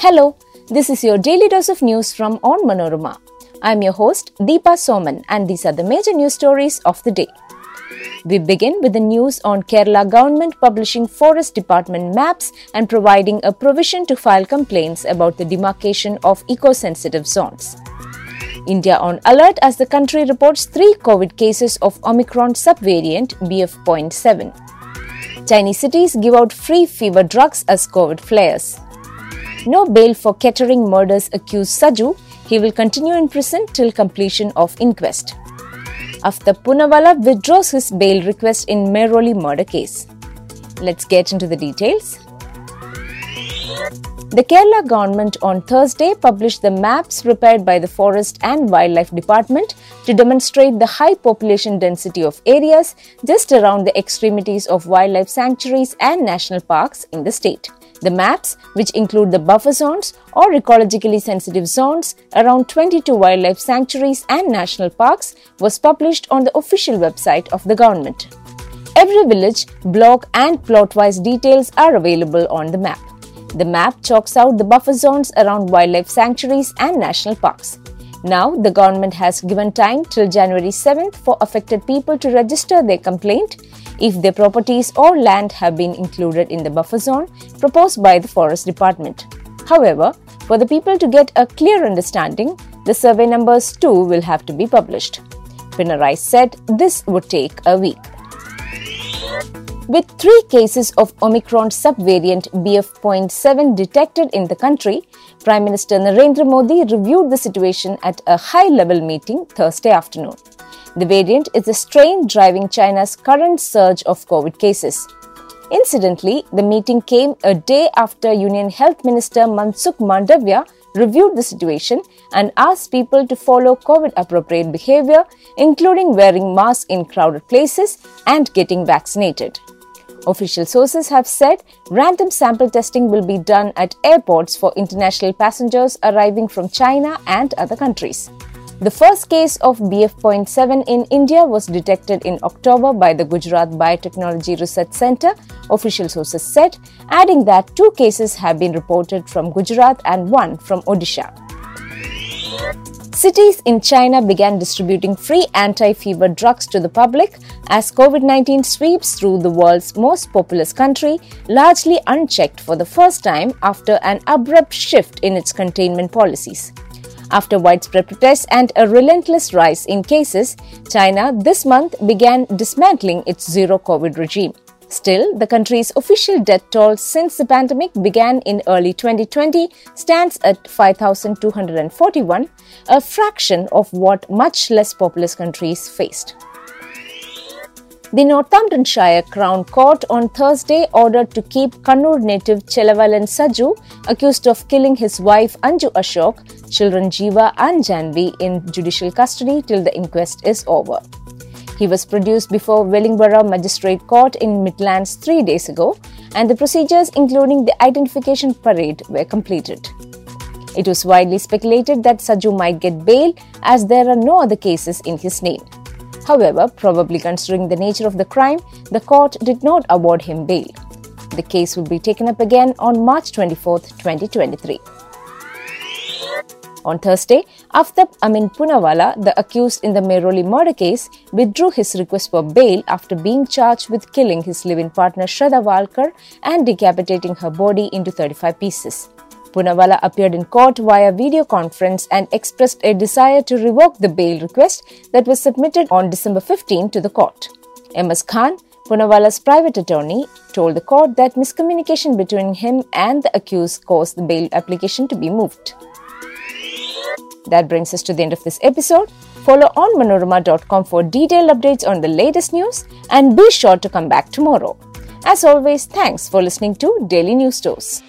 Hello, this is your daily dose of news from Onmanorama. I'm your host Deepa Soman and these are the major news stories of the day. We begin with the news on Kerala government publishing forest department maps and providing a provision to file complaints about the demarcation of eco-sensitive zones. India on alert as the country reports 3 COVID cases of Omicron subvariant BF.7. Chinese cities give out free fever drugs as COVID flares. No bail for Kettering murders accused Saju. He will continue in prison till completion of inquest. Aftab Poonawalla withdraws his bail request in Mehrauli murder case. Let's get into the details. The Kerala government on Thursday published the maps prepared by the Forest and Wildlife Department to demonstrate the high population density of areas just around the extremities of wildlife sanctuaries and national parks in the state. The maps, which include the buffer zones or ecologically sensitive zones around 22 wildlife sanctuaries and national parks, was published on the official website of the government. Every village, block, and plot wise details are available on the map. The map chalks out the buffer zones around wildlife sanctuaries and national parks. Now, the government has given time till January 7th for affected people to register their complaint if their properties or land have been included in the buffer zone proposed by the Forest Department. However, for the people to get a clear understanding, the survey numbers too will have to be published. Pinarayi said this would take a week. With three cases of Omicron subvariant BF.7 detected in the country, Prime Minister Narendra Modi reviewed the situation at a high level meeting Thursday afternoon. The variant is the strain driving China's current surge of COVID cases. Incidentally, the meeting came a day after Union Health Minister Mansukh Mandavia reviewed the situation and asked people to follow COVID appropriate behavior, including wearing masks in crowded places and getting vaccinated. Official sources have said random sample testing will be done at airports for international passengers arriving from China and other countries. The first case of BF.7 in India was detected in October by the Gujarat Biotechnology Research Centre, official sources said, adding that two cases have been reported from Gujarat and one from Odisha. Cities in China began distributing free anti fever drugs to the public as COVID 19 sweeps through the world's most populous country, largely unchecked for the first time after an abrupt shift in its containment policies. After widespread protests and a relentless rise in cases, China this month began dismantling its zero COVID regime. Still, the country's official death toll since the pandemic began in early 2020 stands at 5,241, a fraction of what much less populous countries faced. The Northamptonshire Crown Court on Thursday ordered to keep Kannur native Chelavalel Saju, accused of killing his wife Anju Ashok, children Jiva and Janvi in judicial custody till the inquest is over. He was produced before Wellingborough Magistrate Court in Midlands three days ago, and the procedures, including the identification parade, were completed. It was widely speculated that Saju might get bail as there are no other cases in his name. However, probably considering the nature of the crime, the court did not award him bail. The case will be taken up again on March 24, 2023. On Thursday, Aftab Amin Punawala, the accused in the Mehrauli murder case, withdrew his request for bail after being charged with killing his live-in partner Shraddha Walkar and decapitating her body into 35 pieces. Punawala appeared in court via video conference and expressed a desire to revoke the bail request that was submitted on December 15 to the court. MS Khan, Punawala's private attorney, told the court that miscommunication between him and the accused caused the bail application to be moved. That brings us to the end of this episode. Follow onmanorama.com for detailed updates on the latest news and be sure to come back tomorrow. As always, thanks for listening to Daily News Tours.